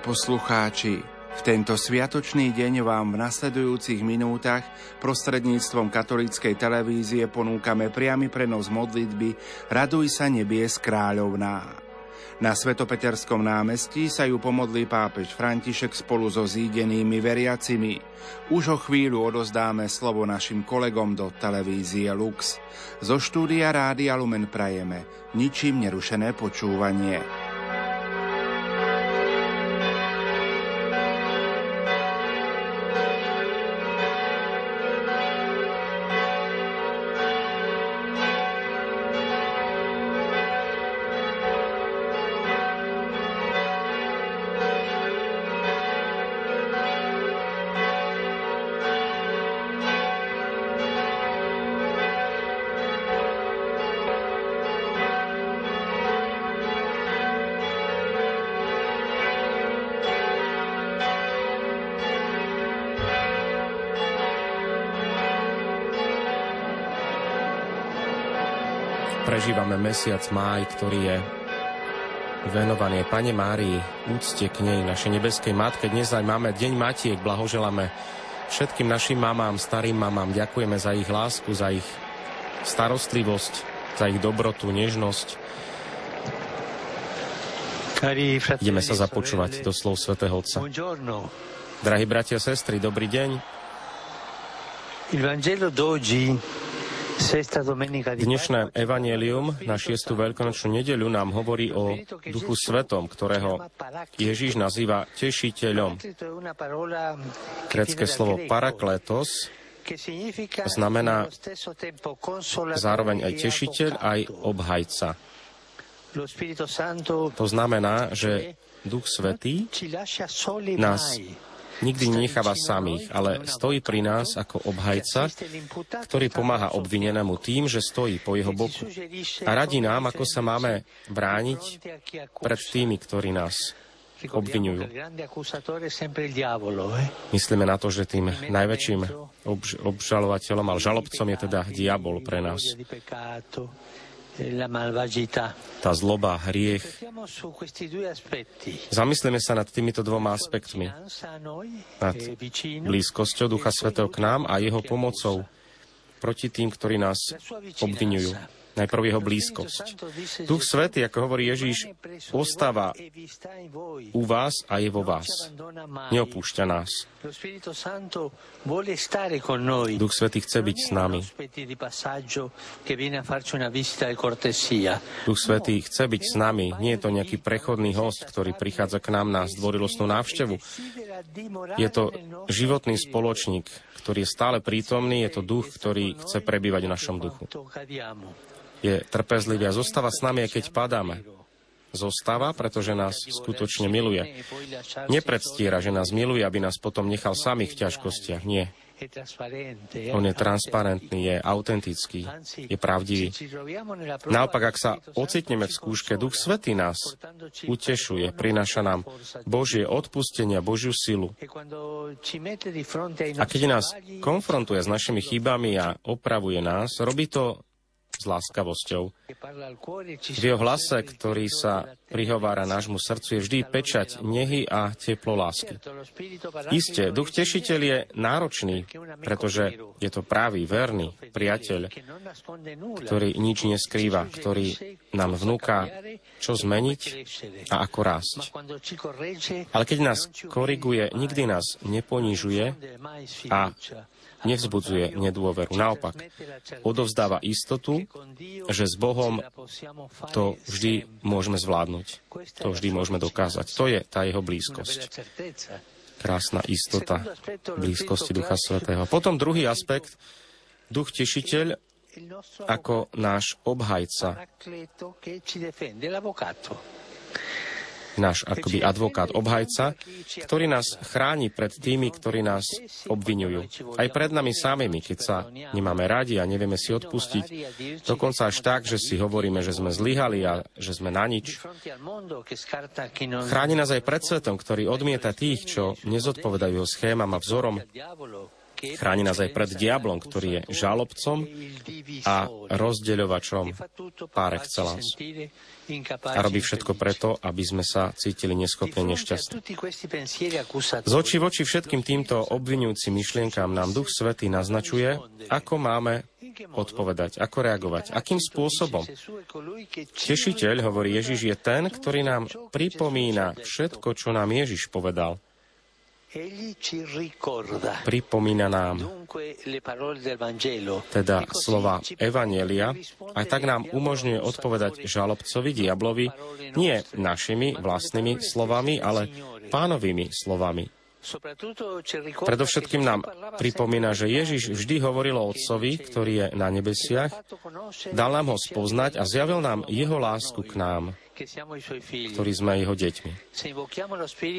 Milí poslucháči, v tento sviatočný deň vám v nasledujúcich minútach prostredníctvom katolíckej televízie ponúkame priamy prenos modlitby Raduj sa nebies kráľovná. Na Svetopeterskom námestí sa ju pomodlí pápež František spolu so zídenými veriacimi. Už o chvíľu odozdáme slovo našim kolegom do televízie Lux. Zo štúdia Rádia Lumen prajeme ničím nerušené počúvanie. Prežívame mesiac máj, ktorý je venovaný Pane Márii, úcte k nej, našej nebeskej matke. Dnes aj máme Deň Matiek, blahoželáme všetkým našim mamám, starým mamám. Ďakujeme za ich lásku, za ich starostlivosť, za ich dobrotu, nežnosť. Ideme sa započúvať do slov svätého Otca. Drahí bratia a sestry, dobrý deň. Il Vangelo d'oggi Dnešné evanielium na 6. veľkonočnú nedeľu nám hovorí o Duchu Svetom, ktorého Ježíš nazýva tešiteľom. Grecké slovo parakletos znamená zároveň aj tešiteľ, aj obhajca. To znamená, že Duch Svetý nás nikdy nenecháva samých, ale stojí pri nás ako obhajca, ktorý pomáha obvinenému tým, že stojí po jeho boku a radí nám, ako sa máme brániť pred tými, ktorí nás obvinujú. Myslíme na to, že tým najväčším obž- obžalovateľom, ale žalobcom je teda diabol pre nás tá zloba, hriech. Zamyslíme sa nad týmito dvoma aspektmi. Nad blízkosťou Ducha Svetého k nám a jeho pomocou proti tým, ktorí nás obvinujú. Najprv jeho blízkosť. Duch Svety, ako hovorí Ježíš, ostáva u vás a je vo vás. Neopúšťa nás. Duch Svety chce byť s nami. Duch Svety chce byť s nami. Nie je to nejaký prechodný host, ktorý prichádza k nám na zdvorilostnú návštevu. Je to životný spoločník, ktorý je stále prítomný, je to duch, ktorý chce prebývať v našom duchu je trpezlivý a zostáva s nami, keď padáme. Zostáva, pretože nás skutočne miluje. Nepredstiera, že nás miluje, aby nás potom nechal samých v ťažkostiach. Nie. On je transparentný, je autentický, je pravdivý. Naopak, ak sa ocitneme v skúške, Duch Svetý nás utešuje, prináša nám Božie odpustenie, Božiu silu. A keď nás konfrontuje s našimi chybami a opravuje nás, robí to s láskavosťou. V jeho hlase, ktorý sa prihovára nášmu srdcu, je vždy pečať nehy a teplo lásky. Isté, duch tešiteľ je náročný, pretože je to pravý, verný priateľ, ktorý nič neskrýva, ktorý nám vnúka, čo zmeniť a ako rásť. Ale keď nás koriguje, nikdy nás neponižuje a nevzbudzuje nedôveru. Naopak, odovzdáva istotu, že s Bohom to vždy môžeme zvládnuť. To vždy môžeme dokázať. To je tá jeho blízkosť. Krásna istota blízkosti Ducha Svetého. Potom druhý aspekt, Duch Tešiteľ ako náš obhajca náš akoby advokát, obhajca, ktorý nás chráni pred tými, ktorí nás obvinujú. Aj pred nami samými, keď sa nemáme radi a nevieme si odpustiť. Dokonca až tak, že si hovoríme, že sme zlyhali a že sme na nič. Chráni nás aj pred svetom, ktorý odmieta tých, čo nezodpovedajú schémam a vzorom Chráni nás aj pred diablom, ktorý je žalobcom a rozdeľovačom par excellence. A robí všetko preto, aby sme sa cítili neschopne nešťastní. Z očí voči všetkým týmto obvinujúcim myšlienkám nám Duch Svetý naznačuje, ako máme odpovedať, ako reagovať, akým spôsobom. Tešiteľ, hovorí Ježiš, je ten, ktorý nám pripomína všetko, čo nám Ježiš povedal. Pripomína nám teda slova Evanielia, aj tak nám umožňuje odpovedať žalobcovi, diablovi, nie našimi vlastnými slovami, ale pánovými slovami. Predovšetkým nám pripomína, že Ježiš vždy hovoril o Otcovi, ktorý je na nebesiach, dal nám ho spoznať a zjavil nám jeho lásku k nám ktorí sme jeho deťmi.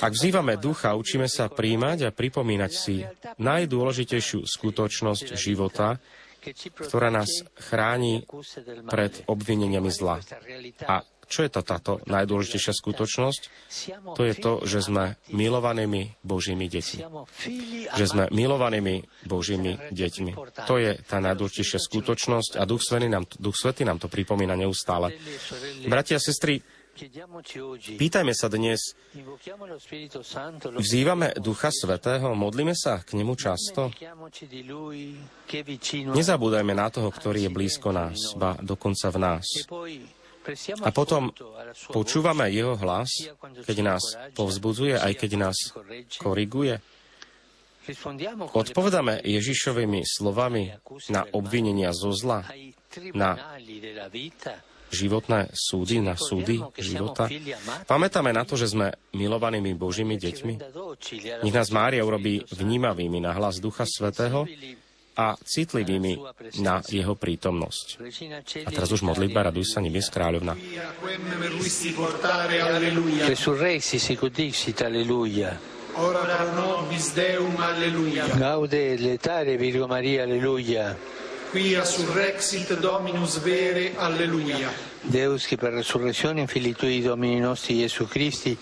Ak vzývame ducha, učíme sa príjmať a pripomínať si najdôležitejšiu skutočnosť života, ktorá nás chráni pred obvineniami zla. A čo je to táto najdôležitejšia skutočnosť? To je to, že sme milovanými Božími deťmi. Že sme milovanými Božími deťmi. To je tá najdôležitejšia skutočnosť a Duch Svetý nám, Duch Svetý nám to pripomína neustále. Bratia a sestry, Pýtajme sa dnes, vzývame Ducha Svetého, modlíme sa k Nemu často? Nezabúdajme na toho, ktorý je blízko nás, ba dokonca v nás. A potom počúvame jeho hlas, keď nás povzbudzuje, aj keď nás koriguje. Odpovedáme Ježišovými slovami na obvinenia zo zla, na životné súdy, na súdy života. Pamätáme na to, že sme milovanými Božími deťmi. Nech nás Mária urobí vnímavými na hlas Ducha Svetého a citlivými na jeho prítomnosť. A teraz už modlitba Raduj sa nebies kráľovna. Ora pro nobis Deum, alleluia. Gaude letare Virgo Maria, alleluia. Quia surrexit Dominus vere, alleluia. Deus che per resurrezione fili tui Domini nostri Gesù Christi,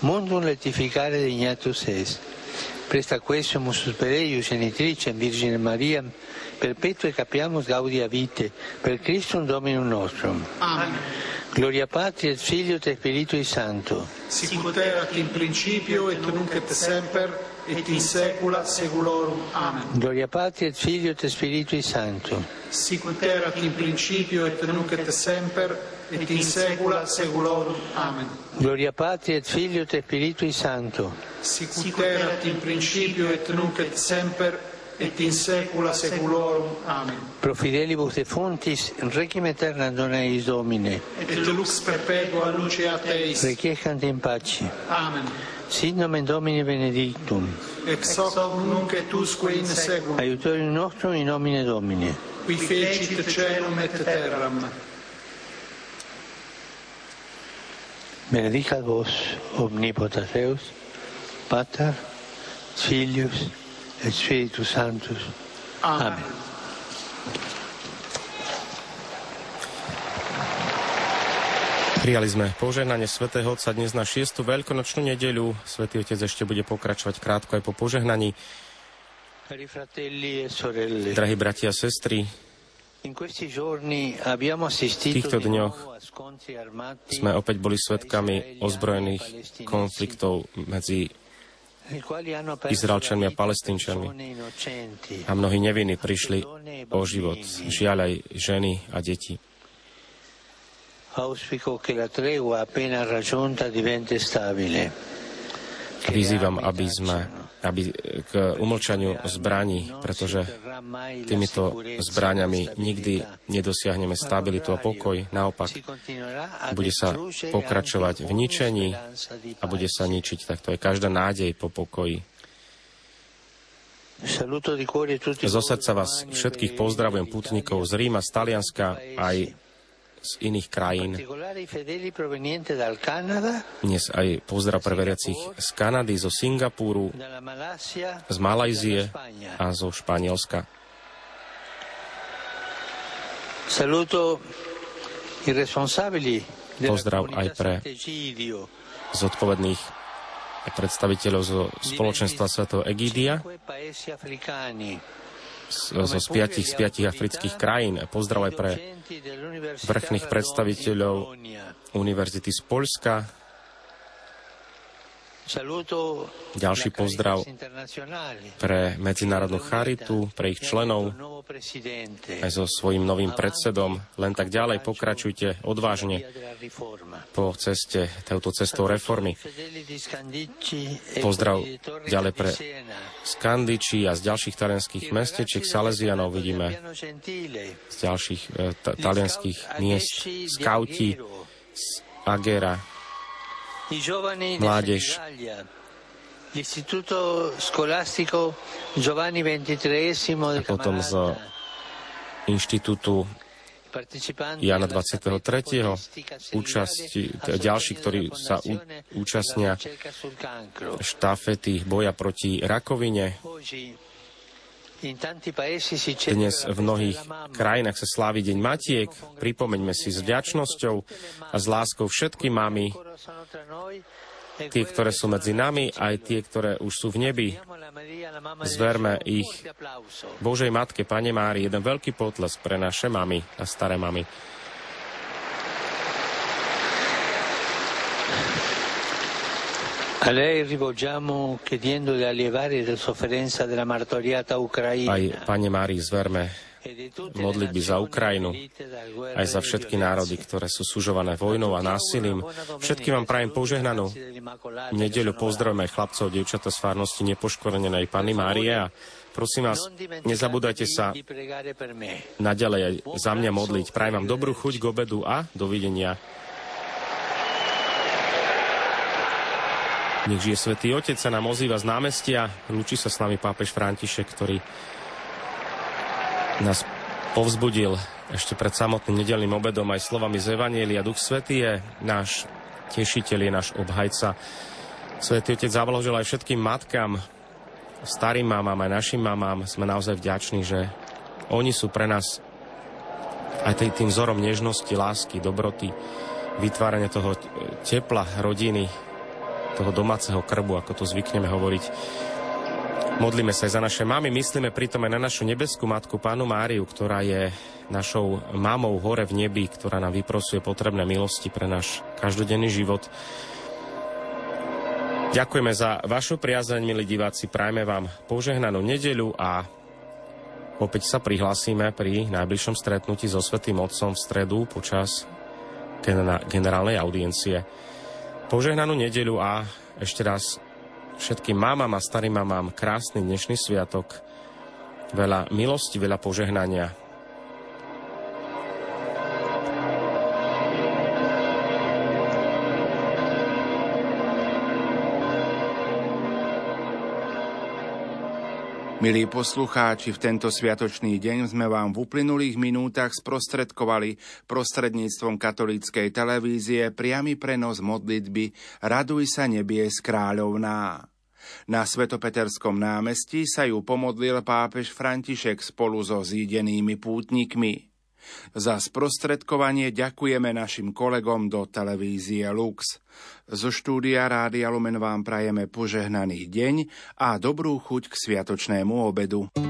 mundum letificare dignatus est Presta questo sus per eius genitrice Virgine Maria, perpetuo e capiamus gaudia vite, per Christum Dominum nostrum. Amen. Gloria Patri et Filio et Spiritui Santo. Sicut erat in principio et nunc et semper et in saecula saeculorum. Amen. Gloria Patri et Filio et Spiritui Santo. Sicut erat in principio et nunc et semper et in saecula saeculorum. Amen. Gloria Patri et Filio et Spiritui Santo. Sicut erat in principio et nunc et semper et in saecula saeculorum. Amen. Pro fidelibus defuntis, requiem aeterna dona eis Domine. Et lux perpetua luceat eis. Requiescant in pace. Amen. Sit nomen Domini benedictum. Ex hoc nunc et usque in seculum. Aiutorium nostrum in nomine Domini. Qui fecit celum et terram. Benedicat vos omnipotent Deus, Pater, Filius et Spiritus Sanctus. Amen. Amen. Prijali sme požehnanie svätého Otca dnes na 6. veľkonočnú nedeľu. Svetý Otec ešte bude pokračovať krátko aj po požehnaní. E Drahí bratia a sestry, assistito týchto dňoch sme opäť boli svetkami ozbrojených konfliktov medzi Izraelčanmi a Palestínčanmi. a mnohí neviny prišli o život. Žiaľ aj ženy a deti. Auspico che la tregua appena raggiunta diventi stabile. Vyzývam, aby sme aby k umlčaniu zbraní, pretože týmito zbraňami nikdy nedosiahneme stabilitu a pokoj. Naopak, bude sa pokračovať v ničení a bude sa ničiť. Tak to je každá nádej po pokoji. Zo srdca vás všetkých pozdravujem putníkov z Ríma, z Talianska, aj z iných krajín. Dnes aj pozdrav pre veriacich z Kanady, zo Singapúru, z Malajzie a zo Španielska. Saluto i responsabili della Pozdrav aj pre Zodpovedných predstaviteľov zo spoločenstva svätého Egídia zo z piatich, z piatich afrických krajín. Pozdrav aj pre vrchných predstaviteľov Univerzity z Polska, ďalší pozdrav pre Medzinárodnú charitu, pre ich členov, aj so svojím novým predsedom. Len tak ďalej pokračujte odvážne po ceste, touto cestou reformy. Pozdrav ďalej pre Skandiči a z ďalších talianských mestečiek Salesianov vidíme. Z ďalších e, talianských miest skauti z Agera, mládež a potom z inštitútu Jana 23. účasti, ďalší, ktorí sa u, účastnia štafety boja proti rakovine. Dnes v mnohých krajinách sa slávi Deň Matiek. Pripomeňme si s vďačnosťou a s láskou všetky mamy, tie, ktoré sú medzi nami, aj tie, ktoré už sú v nebi. Zverme ich Božej Matke, Pane Mári, jeden veľký potles pre naše mamy a staré mamy. A lei rivolgiamo chiedendo di alleviare la sofferenza della martoriata Ucraina. Aj Pane Mári zverme modlitby za Ukrajinu, aj za všetky národy, ktoré sú sužované vojnou a násilím. Všetkým vám prajem požehnanú nedeľu. Pozdravujeme aj chlapcov, dievčata z farnosti nepoškorenej Panny Márie a prosím vás, nezabúdajte sa naďalej aj za mňa modliť. Prajem vám dobrú chuť k obedu a dovidenia. Nech žije Svetý Otec sa nám ozýva z námestia. Lúči sa s nami pápež František, ktorý nás povzbudil ešte pred samotným nedelným obedom aj slovami z Evanielia. Duch Svetý je náš tešiteľ, je náš obhajca. Svetý Otec zavložil aj všetkým matkám, starým mamám, aj našim mamám. Sme naozaj vďační, že oni sú pre nás aj tým vzorom nežnosti, lásky, dobroty, vytvárania toho tepla rodiny, toho domáceho krbu, ako to zvykneme hovoriť. Modlíme sa aj za naše mamy, myslíme pritom aj na našu nebeskú matku, pánu Máriu, ktorá je našou mamou hore v nebi, ktorá nám vyprosuje potrebné milosti pre náš každodenný život. Ďakujeme za vašu priazeň, milí diváci, prajme vám požehnanú nedeľu a opäť sa prihlásime pri najbližšom stretnutí so Svetým Otcom v stredu počas generálnej audiencie požehnanú nedeľu a ešte raz všetkým mámam a starým mamám krásny dnešný sviatok. Veľa milosti, veľa požehnania. Milí poslucháči, v tento sviatočný deň sme vám v uplynulých minútach sprostredkovali prostredníctvom katolíckej televízie priamy prenos modlitby Raduj sa nebies kráľovná. Na Svetopeterskom námestí sa ju pomodlil pápež František spolu so zídenými pútnikmi. Za sprostredkovanie ďakujeme našim kolegom do televízie Lux. Zo štúdia Rádia Lumen vám prajeme požehnaný deň a dobrú chuť k sviatočnému obedu.